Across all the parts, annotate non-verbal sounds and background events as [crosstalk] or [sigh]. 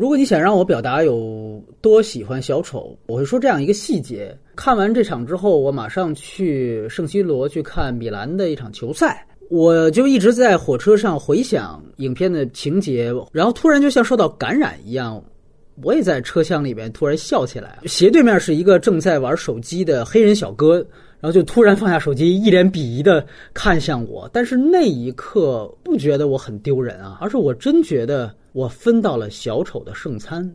如果你想让我表达有多喜欢小丑，我会说这样一个细节：看完这场之后，我马上去圣西罗去看米兰的一场球赛，我就一直在火车上回想影片的情节，然后突然就像受到感染一样，我也在车厢里面突然笑起来。斜对面是一个正在玩手机的黑人小哥。然后就突然放下手机，一脸鄙夷的看向我。但是那一刻不觉得我很丢人啊，而是我真觉得我分到了小丑的圣餐。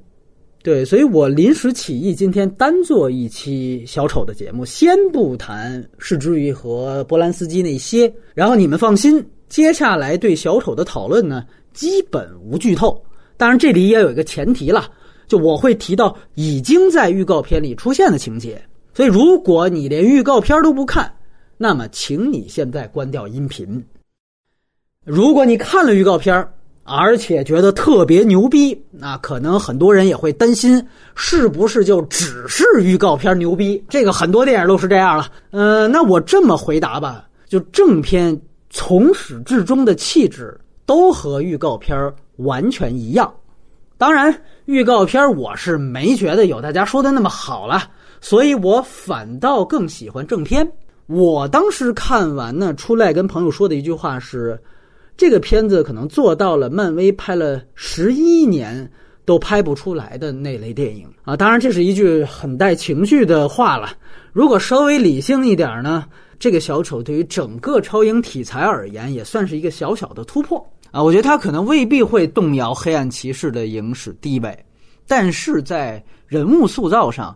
对，所以我临时起意，今天单做一期小丑的节目，先不谈是之于和波兰斯基那些。然后你们放心，接下来对小丑的讨论呢，基本无剧透。当然这里也有一个前提了，就我会提到已经在预告片里出现的情节。所以，如果你连预告片都不看，那么请你现在关掉音频。如果你看了预告片，而且觉得特别牛逼，那可能很多人也会担心，是不是就只是预告片牛逼？这个很多电影都是这样了。呃，那我这么回答吧，就正片从始至终的气质都和预告片完全一样。当然，预告片我是没觉得有大家说的那么好了。所以我反倒更喜欢正片。我当时看完呢，出来跟朋友说的一句话是：这个片子可能做到了漫威拍了十一年都拍不出来的那类电影啊。当然，这是一句很带情绪的话了。如果稍微理性一点呢，这个小丑对于整个超英题材而言，也算是一个小小的突破啊。我觉得他可能未必会动摇黑暗骑士的影史地位，但是在人物塑造上。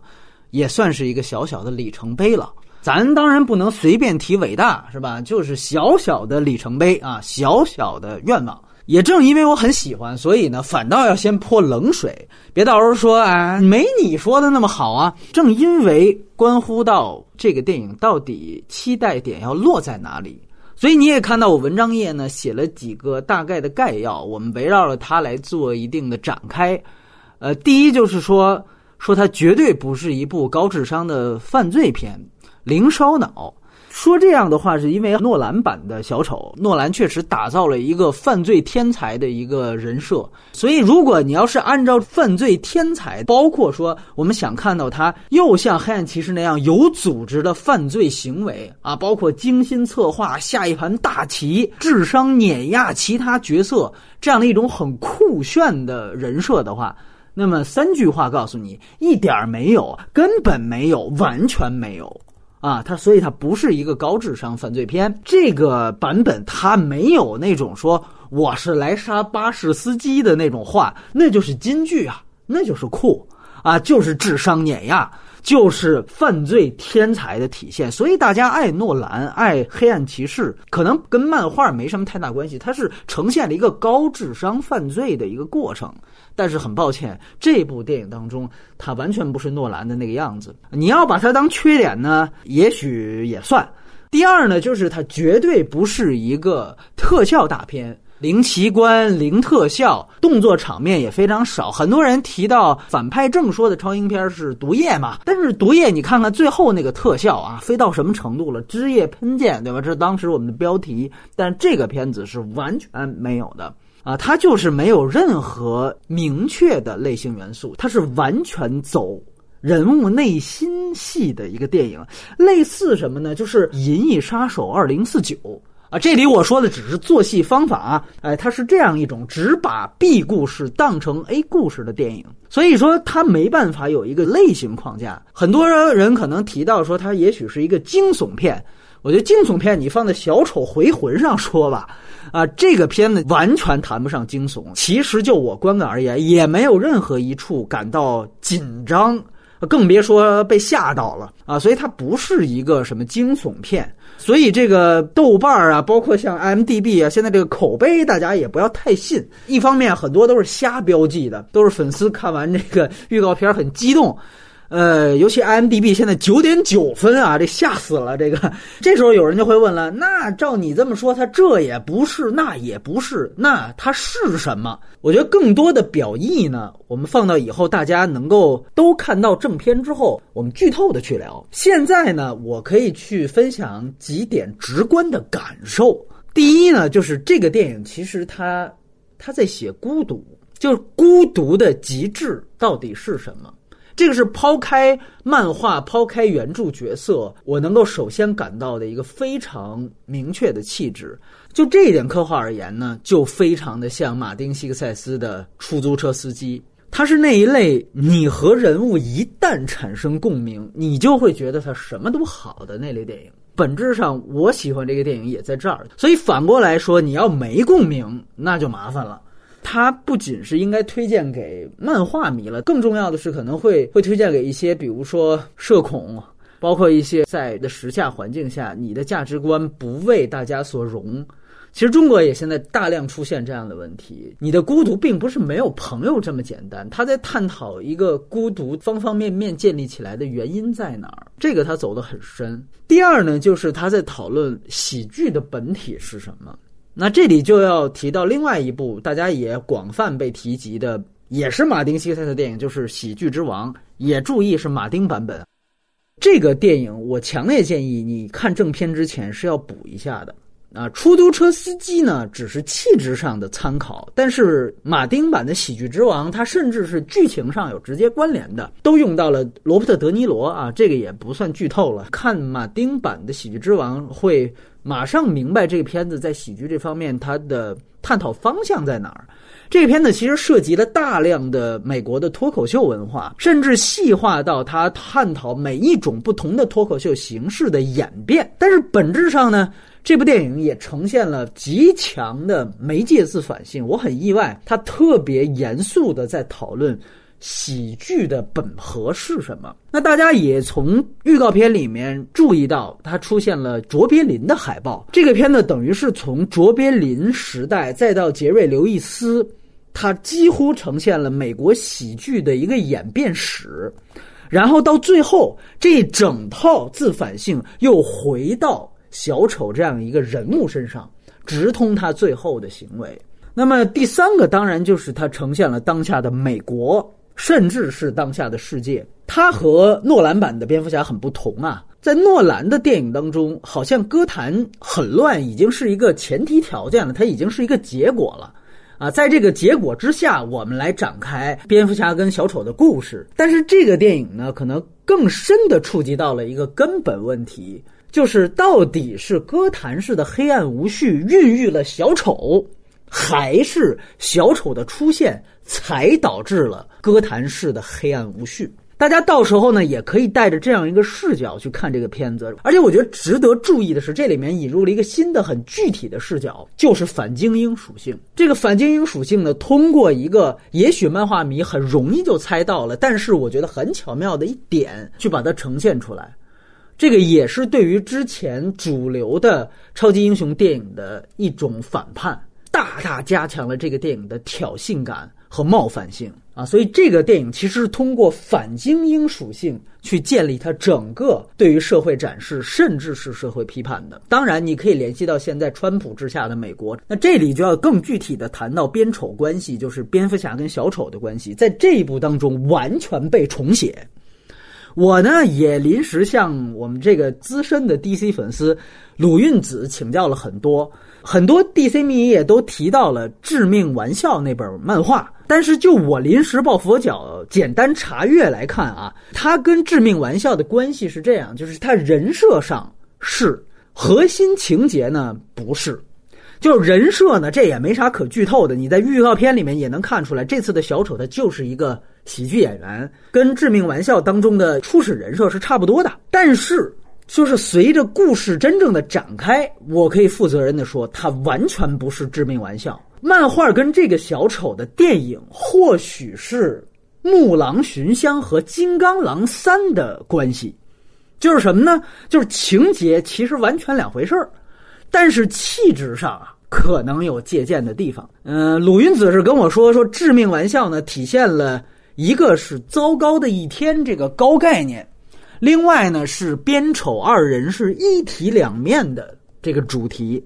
也算是一个小小的里程碑了。咱当然不能随便提伟大，是吧？就是小小的里程碑啊，小小的愿望。也正因为我很喜欢，所以呢，反倒要先泼冷水，别到时候说啊，没你说的那么好啊。正因为关乎到这个电影到底期待点要落在哪里，所以你也看到我文章页呢写了几个大概的概要，我们围绕着它来做一定的展开。呃，第一就是说。说它绝对不是一部高智商的犯罪片，零烧脑。说这样的话，是因为诺兰版的小丑，诺兰确实打造了一个犯罪天才的一个人设。所以，如果你要是按照犯罪天才，包括说我们想看到他又像黑暗骑士那样有组织的犯罪行为啊，包括精心策划下一盘大棋，智商碾压其他角色这样的一种很酷炫的人设的话。那么三句话告诉你，一点没有，根本没有，完全没有，啊，它所以它不是一个高智商犯罪片。这个版本它没有那种说我是来杀巴士司机的那种话，那就是金句啊，那就是酷啊，就是智商碾压。就是犯罪天才的体现，所以大家爱诺兰、爱黑暗骑士，可能跟漫画没什么太大关系。它是呈现了一个高智商犯罪的一个过程，但是很抱歉，这部电影当中它完全不是诺兰的那个样子。你要把它当缺点呢，也许也算。第二呢，就是它绝对不是一个特效大片。零奇观、零特效，动作场面也非常少。很多人提到反派正说的超英片是毒液嘛，但是毒液你看看最后那个特效啊，飞到什么程度了？枝叶喷溅，对吧？这是当时我们的标题。但这个片子是完全没有的啊，它就是没有任何明确的类型元素，它是完全走人物内心戏的一个电影，类似什么呢？就是《银翼杀手二零四九》。啊，这里我说的只是做戏方法啊，哎，它是这样一种只把 B 故事当成 A 故事的电影，所以说它没办法有一个类型框架。很多人可能提到说它也许是一个惊悚片，我觉得惊悚片你放在《小丑回魂》上说吧，啊，这个片子完全谈不上惊悚。其实就我观感而言，也没有任何一处感到紧张，更别说被吓到了啊，所以它不是一个什么惊悚片。所以这个豆瓣啊，包括像 M D B 啊，现在这个口碑大家也不要太信。一方面很多都是瞎标记的，都是粉丝看完这个预告片很激动。呃，尤其 IMDB 现在九点九分啊，这吓死了。这个 [laughs] 这时候有人就会问了，那照你这么说，它这也不是，那也不是，那它是什么？我觉得更多的表意呢，我们放到以后大家能够都看到正片之后，我们剧透的去聊。现在呢，我可以去分享几点直观的感受。第一呢，就是这个电影其实它它在写孤独。就是孤独的极致到底是什么？这个是抛开漫画、抛开原著角色，我能够首先感到的一个非常明确的气质。就这一点刻画而言呢，就非常的像马丁·西克塞斯的出租车司机。他是那一类，你和人物一旦产生共鸣，你就会觉得他什么都好的那类电影。本质上，我喜欢这个电影也在这儿。所以反过来说，你要没共鸣，那就麻烦了。它不仅是应该推荐给漫画迷了，更重要的是可能会会推荐给一些，比如说社恐，包括一些在的时下环境下，你的价值观不为大家所容。其实中国也现在大量出现这样的问题，你的孤独并不是没有朋友这么简单。他在探讨一个孤独方方面面建立起来的原因在哪儿，这个他走得很深。第二呢，就是他在讨论喜剧的本体是什么。那这里就要提到另外一部大家也广泛被提及的，也是马丁·西塞的电影，就是《喜剧之王》。也注意是马丁版本。这个电影我强烈建议你看正片之前是要补一下的。啊，出租车司机呢，只是气质上的参考，但是马丁版的《喜剧之王》，它甚至是剧情上有直接关联的，都用到了罗伯特·德尼罗啊，这个也不算剧透了。看马丁版的《喜剧之王》，会马上明白这个片子在喜剧这方面它的探讨方向在哪儿。这个片子其实涉及了大量的美国的脱口秀文化，甚至细化到它探讨每一种不同的脱口秀形式的演变，但是本质上呢？这部电影也呈现了极强的媒介自反性，我很意外，他特别严肃的在讨论喜剧的本核是什么。那大家也从预告片里面注意到，它出现了卓别林的海报。这个片子等于是从卓别林时代再到杰瑞·刘易斯，它几乎呈现了美国喜剧的一个演变史，然后到最后这整套自反性又回到。小丑这样一个人物身上，直通他最后的行为。那么第三个，当然就是他呈现了当下的美国，甚至是当下的世界。它和诺兰版的蝙蝠侠很不同啊，在诺兰的电影当中，好像歌坛很乱已经是一个前提条件了，它已经是一个结果了啊。在这个结果之下，我们来展开蝙蝠侠跟小丑的故事。但是这个电影呢，可能更深的触及到了一个根本问题。就是到底是歌坛式的黑暗无序孕育了小丑，还是小丑的出现才导致了歌坛式的黑暗无序？大家到时候呢也可以带着这样一个视角去看这个片子。而且我觉得值得注意的是，这里面引入了一个新的很具体的视角，就是反精英属性。这个反精英属性呢，通过一个也许漫画迷很容易就猜到了，但是我觉得很巧妙的一点，去把它呈现出来。这个也是对于之前主流的超级英雄电影的一种反叛，大大加强了这个电影的挑衅感和冒犯性啊！所以这个电影其实是通过反精英属性去建立它整个对于社会展示，甚至是社会批判的。当然，你可以联系到现在川普之下的美国，那这里就要更具体的谈到边丑关系，就是蝙蝠侠跟小丑的关系，在这一部当中完全被重写。我呢也临时向我们这个资深的 DC 粉丝鲁运子请教了很多，很多 DC 迷也都提到了《致命玩笑》那本漫画，但是就我临时抱佛脚简单查阅来看啊，它跟《致命玩笑》的关系是这样，就是它人设上是，核心情节呢不是。就人设呢，这也没啥可剧透的。你在预告片里面也能看出来，这次的小丑他就是一个喜剧演员，跟《致命玩笑》当中的初始人设是差不多的。但是，就是随着故事真正的展开，我可以负责任的说，它完全不是《致命玩笑》漫画跟这个小丑的电影，或许是《木狼寻香》和《金刚狼三》的关系，就是什么呢？就是情节其实完全两回事儿。但是气质上啊，可能有借鉴的地方。嗯，鲁云子是跟我说说，致命玩笑呢，体现了一个是糟糕的一天这个高概念，另外呢是边丑二人是一体两面的这个主题。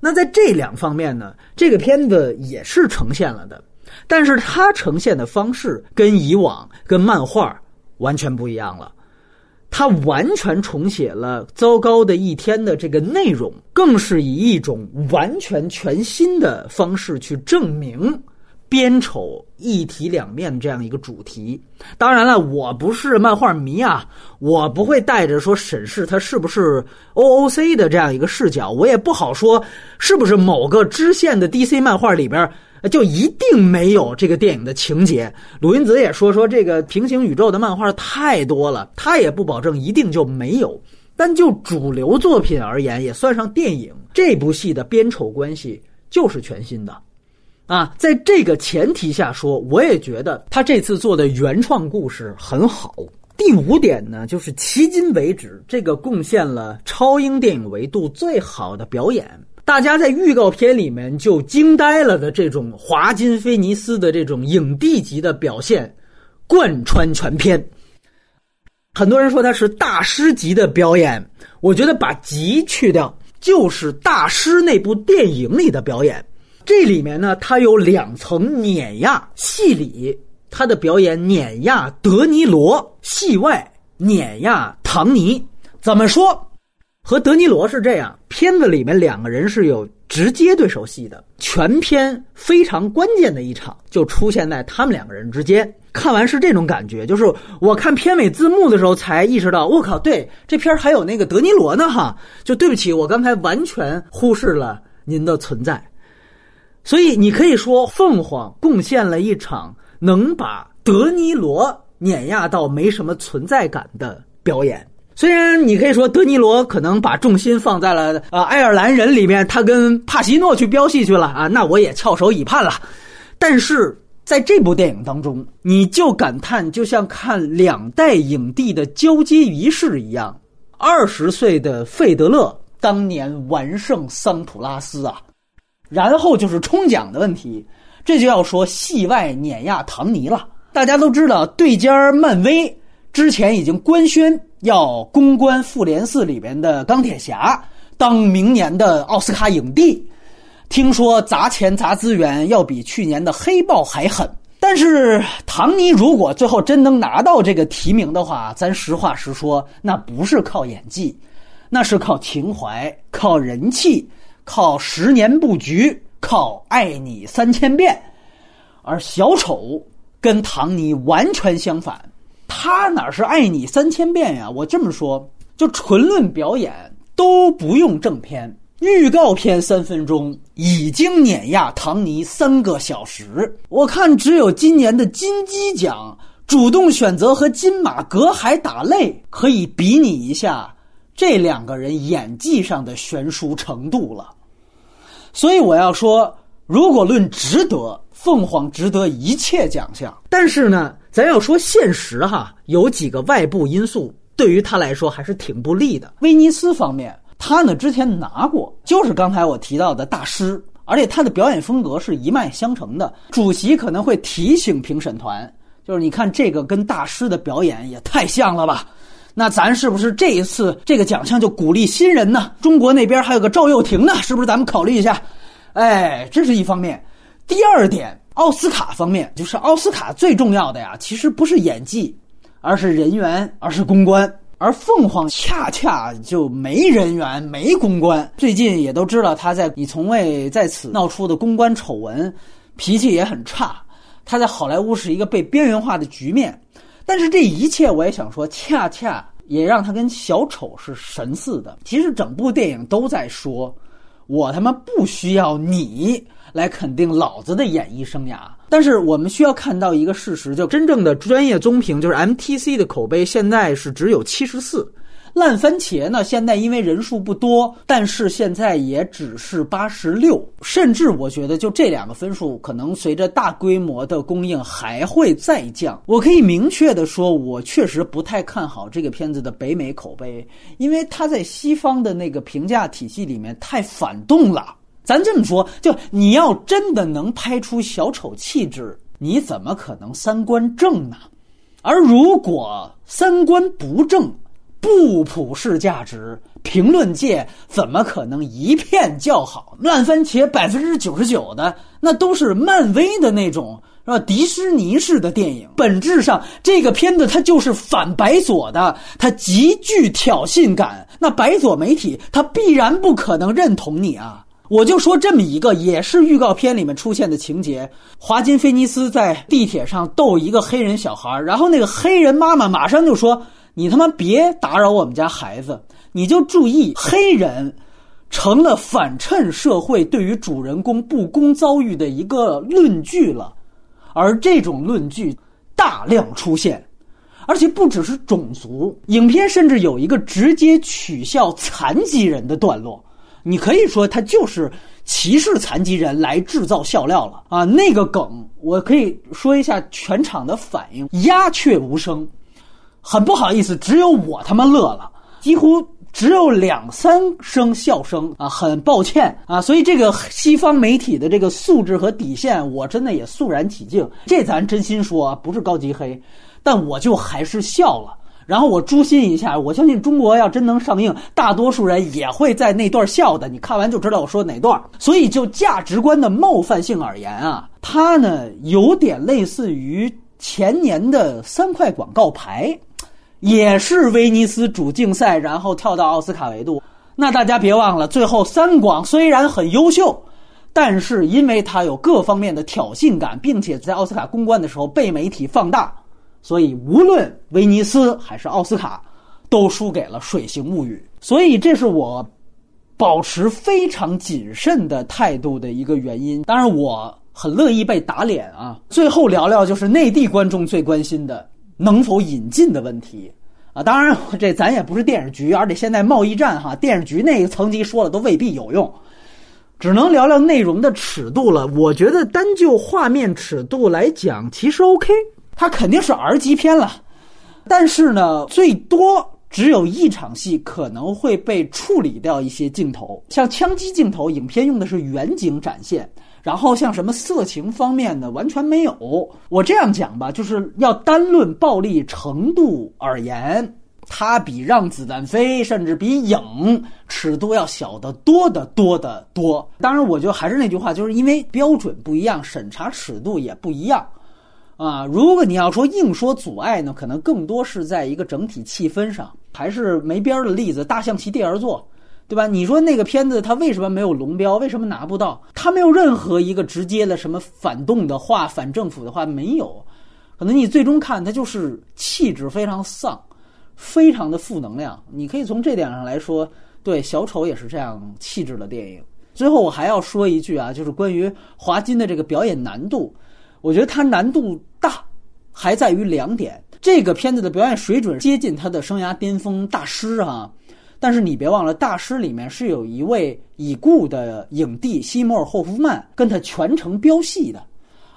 那在这两方面呢，这个片子也是呈现了的，但是它呈现的方式跟以往跟漫画完全不一样了。他完全重写了《糟糕的一天》的这个内容，更是以一种完全全新的方式去证明边丑一体两面这样一个主题。当然了，我不是漫画迷啊，我不会带着说审视它是不是 OOC 的这样一个视角，我也不好说是不是某个支线的 DC 漫画里边就一定没有这个电影的情节。鲁云子也说说这个平行宇宙的漫画太多了，他也不保证一定就没有。但就主流作品而言，也算上电影，这部戏的边丑关系就是全新的。啊，在这个前提下说，我也觉得他这次做的原创故事很好。第五点呢，就是迄今为止这个贡献了超英电影维度最好的表演，大家在预告片里面就惊呆了的这种华金菲尼斯的这种影帝级的表现，贯穿全片。很多人说他是大师级的表演，我觉得把级去掉，就是大师那部电影里的表演。这里面呢，它有两层碾压：戏里他的表演碾压德尼罗，戏外碾压唐尼。怎么说？和德尼罗是这样，片子里面两个人是有直接对手戏的，全片非常关键的一场就出现在他们两个人之间。看完是这种感觉，就是我看片尾字幕的时候才意识到，我靠，对这片还有那个德尼罗呢哈！就对不起，我刚才完全忽视了您的存在。所以你可以说，凤凰贡献了一场能把德尼罗碾压到没什么存在感的表演。虽然你可以说德尼罗可能把重心放在了呃爱尔兰人里面，他跟帕西诺去飙戏去了啊，那我也翘首以盼了。但是在这部电影当中，你就感叹，就像看两代影帝的交接仪式一样。二十岁的费德勒当年完胜桑普拉斯啊。然后就是冲奖的问题，这就要说戏外碾压唐尼了。大家都知道，对家漫威之前已经官宣要公关《复联四》里边的钢铁侠，当明年的奥斯卡影帝。听说砸钱砸资源要比去年的黑豹还狠。但是唐尼如果最后真能拿到这个提名的话，咱实话实说，那不是靠演技，那是靠情怀，靠人气。靠十年布局，靠爱你三千遍，而小丑跟唐尼完全相反，他哪是爱你三千遍呀？我这么说，就纯论表演都不用正片，预告片三分钟已经碾压唐尼三个小时。我看只有今年的金鸡奖主动选择和金马隔海打擂，可以比拟一下这两个人演技上的悬殊程度了。所以我要说，如果论值得，凤凰值得一切奖项。但是呢，咱要说现实哈，有几个外部因素对于他来说还是挺不利的。威尼斯方面，他呢之前拿过，就是刚才我提到的大师，而且他的表演风格是一脉相承的。主席可能会提醒评审团，就是你看这个跟大师的表演也太像了吧？那咱是不是这一次这个奖项就鼓励新人呢？中国那边还有个赵又廷呢，是不是咱们考虑一下？哎，这是一方面。第二点，奥斯卡方面，就是奥斯卡最重要的呀，其实不是演技，而是人缘，而是公关。而凤凰恰恰就没人缘，没公关。最近也都知道他在《你从未在此》闹出的公关丑闻，脾气也很差。他在好莱坞是一个被边缘化的局面。但是这一切，我也想说，恰恰也让他跟小丑是神似的。其实整部电影都在说，我他妈不需要你来肯定老子的演艺生涯。但是我们需要看到一个事实，就真正的专业综评，就是 MTC 的口碑现在是只有七十四。烂番茄呢？现在因为人数不多，但是现在也只是八十六，甚至我觉得就这两个分数，可能随着大规模的供应还会再降。我可以明确的说，我确实不太看好这个片子的北美口碑，因为它在西方的那个评价体系里面太反动了。咱这么说，就你要真的能拍出小丑气质，你怎么可能三观正呢？而如果三观不正，不普世价值，评论界怎么可能一片叫好？烂番茄百分之九十九的那都是漫威的那种是吧？迪士尼式的电影，本质上这个片子它就是反白左的，它极具挑衅感。那白左媒体它必然不可能认同你啊！我就说这么一个，也是预告片里面出现的情节：华金菲尼斯在地铁上逗一个黑人小孩，然后那个黑人妈妈马上就说：“你他妈别打扰我们家孩子，你就注意黑人。”成了反衬社会对于主人公不公遭遇的一个论据了，而这种论据大量出现，而且不只是种族，影片甚至有一个直接取笑残疾人的段落，你可以说他就是歧视残疾人来制造笑料了啊！那个梗我可以说一下全场的反应，鸦雀无声，很不好意思，只有我他妈乐了，几乎。只有两三声笑声啊，很抱歉啊，所以这个西方媒体的这个素质和底线，我真的也肃然起敬。这咱真心说，不是高级黑，但我就还是笑了。然后我诛心一下，我相信中国要真能上映，大多数人也会在那段笑的。你看完就知道我说哪段。所以就价值观的冒犯性而言啊，它呢有点类似于前年的三块广告牌。也是威尼斯主竞赛，然后跳到奥斯卡维度。那大家别忘了，最后三广虽然很优秀，但是因为它有各方面的挑衅感，并且在奥斯卡公关的时候被媒体放大，所以无论威尼斯还是奥斯卡，都输给了《水形物语》。所以这是我保持非常谨慎的态度的一个原因。当然，我很乐意被打脸啊。最后聊聊就是内地观众最关心的。能否引进的问题啊？当然，这咱也不是电视局，而且现在贸易战哈，电视局那个层级说了都未必有用，只能聊聊内容的尺度了。我觉得单就画面尺度来讲，其实 OK，它肯定是 R 级片了。但是呢，最多只有一场戏可能会被处理掉一些镜头，像枪击镜头，影片用的是远景展现。然后像什么色情方面的完全没有。我这样讲吧，就是要单论暴力程度而言，它比《让子弹飞》甚至比《影》尺度要小得多得多得多。当然，我就还是那句话，就是因为标准不一样，审查尺度也不一样啊。如果你要说硬说阻碍呢，可能更多是在一个整体气氛上，还是没边儿的例子，《大象席地而坐》。对吧？你说那个片子它为什么没有龙标？为什么拿不到？它没有任何一个直接的什么反动的话、反政府的话没有。可能你最终看它就是气质非常丧，非常的负能量。你可以从这点上来说，对小丑也是这样气质的电影。最后我还要说一句啊，就是关于华金的这个表演难度，我觉得它难度大，还在于两点：这个片子的表演水准接近他的生涯巅峰大师啊。但是你别忘了，大师里面是有一位已故的影帝西摩尔霍夫曼跟他全程飙戏的，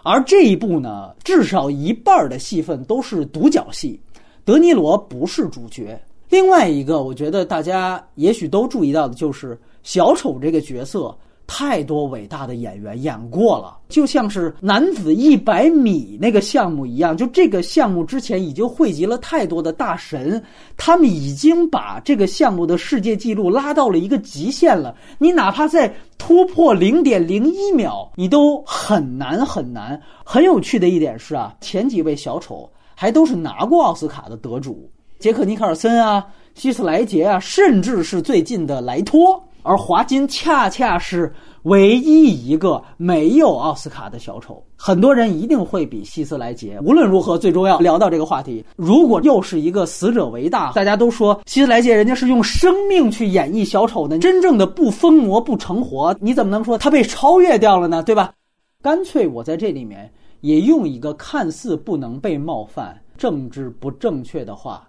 而这一部呢，至少一半的戏份都是独角戏，德尼罗不是主角。另外一个，我觉得大家也许都注意到的就是小丑这个角色。太多伟大的演员演过了，就像是男子一百米那个项目一样，就这个项目之前已经汇集了太多的大神，他们已经把这个项目的世界纪录拉到了一个极限了。你哪怕再突破零点零一秒，你都很难很难。很有趣的一点是啊，前几位小丑还都是拿过奥斯卡的得主，杰克尼克尔森啊，希斯莱杰啊，甚至是最近的莱托。而华金恰恰是唯一一个没有奥斯卡的小丑，很多人一定会比希斯莱杰。无论如何，最终要聊到这个话题。如果又是一个死者为大，大家都说希斯莱杰人家是用生命去演绎小丑的，真正的不疯魔不成活，你怎么能说他被超越掉了呢？对吧？干脆我在这里面也用一个看似不能被冒犯、政治不正确的话。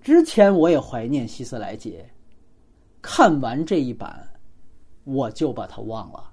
之前我也怀念希斯莱杰。看完这一版，我就把它忘了。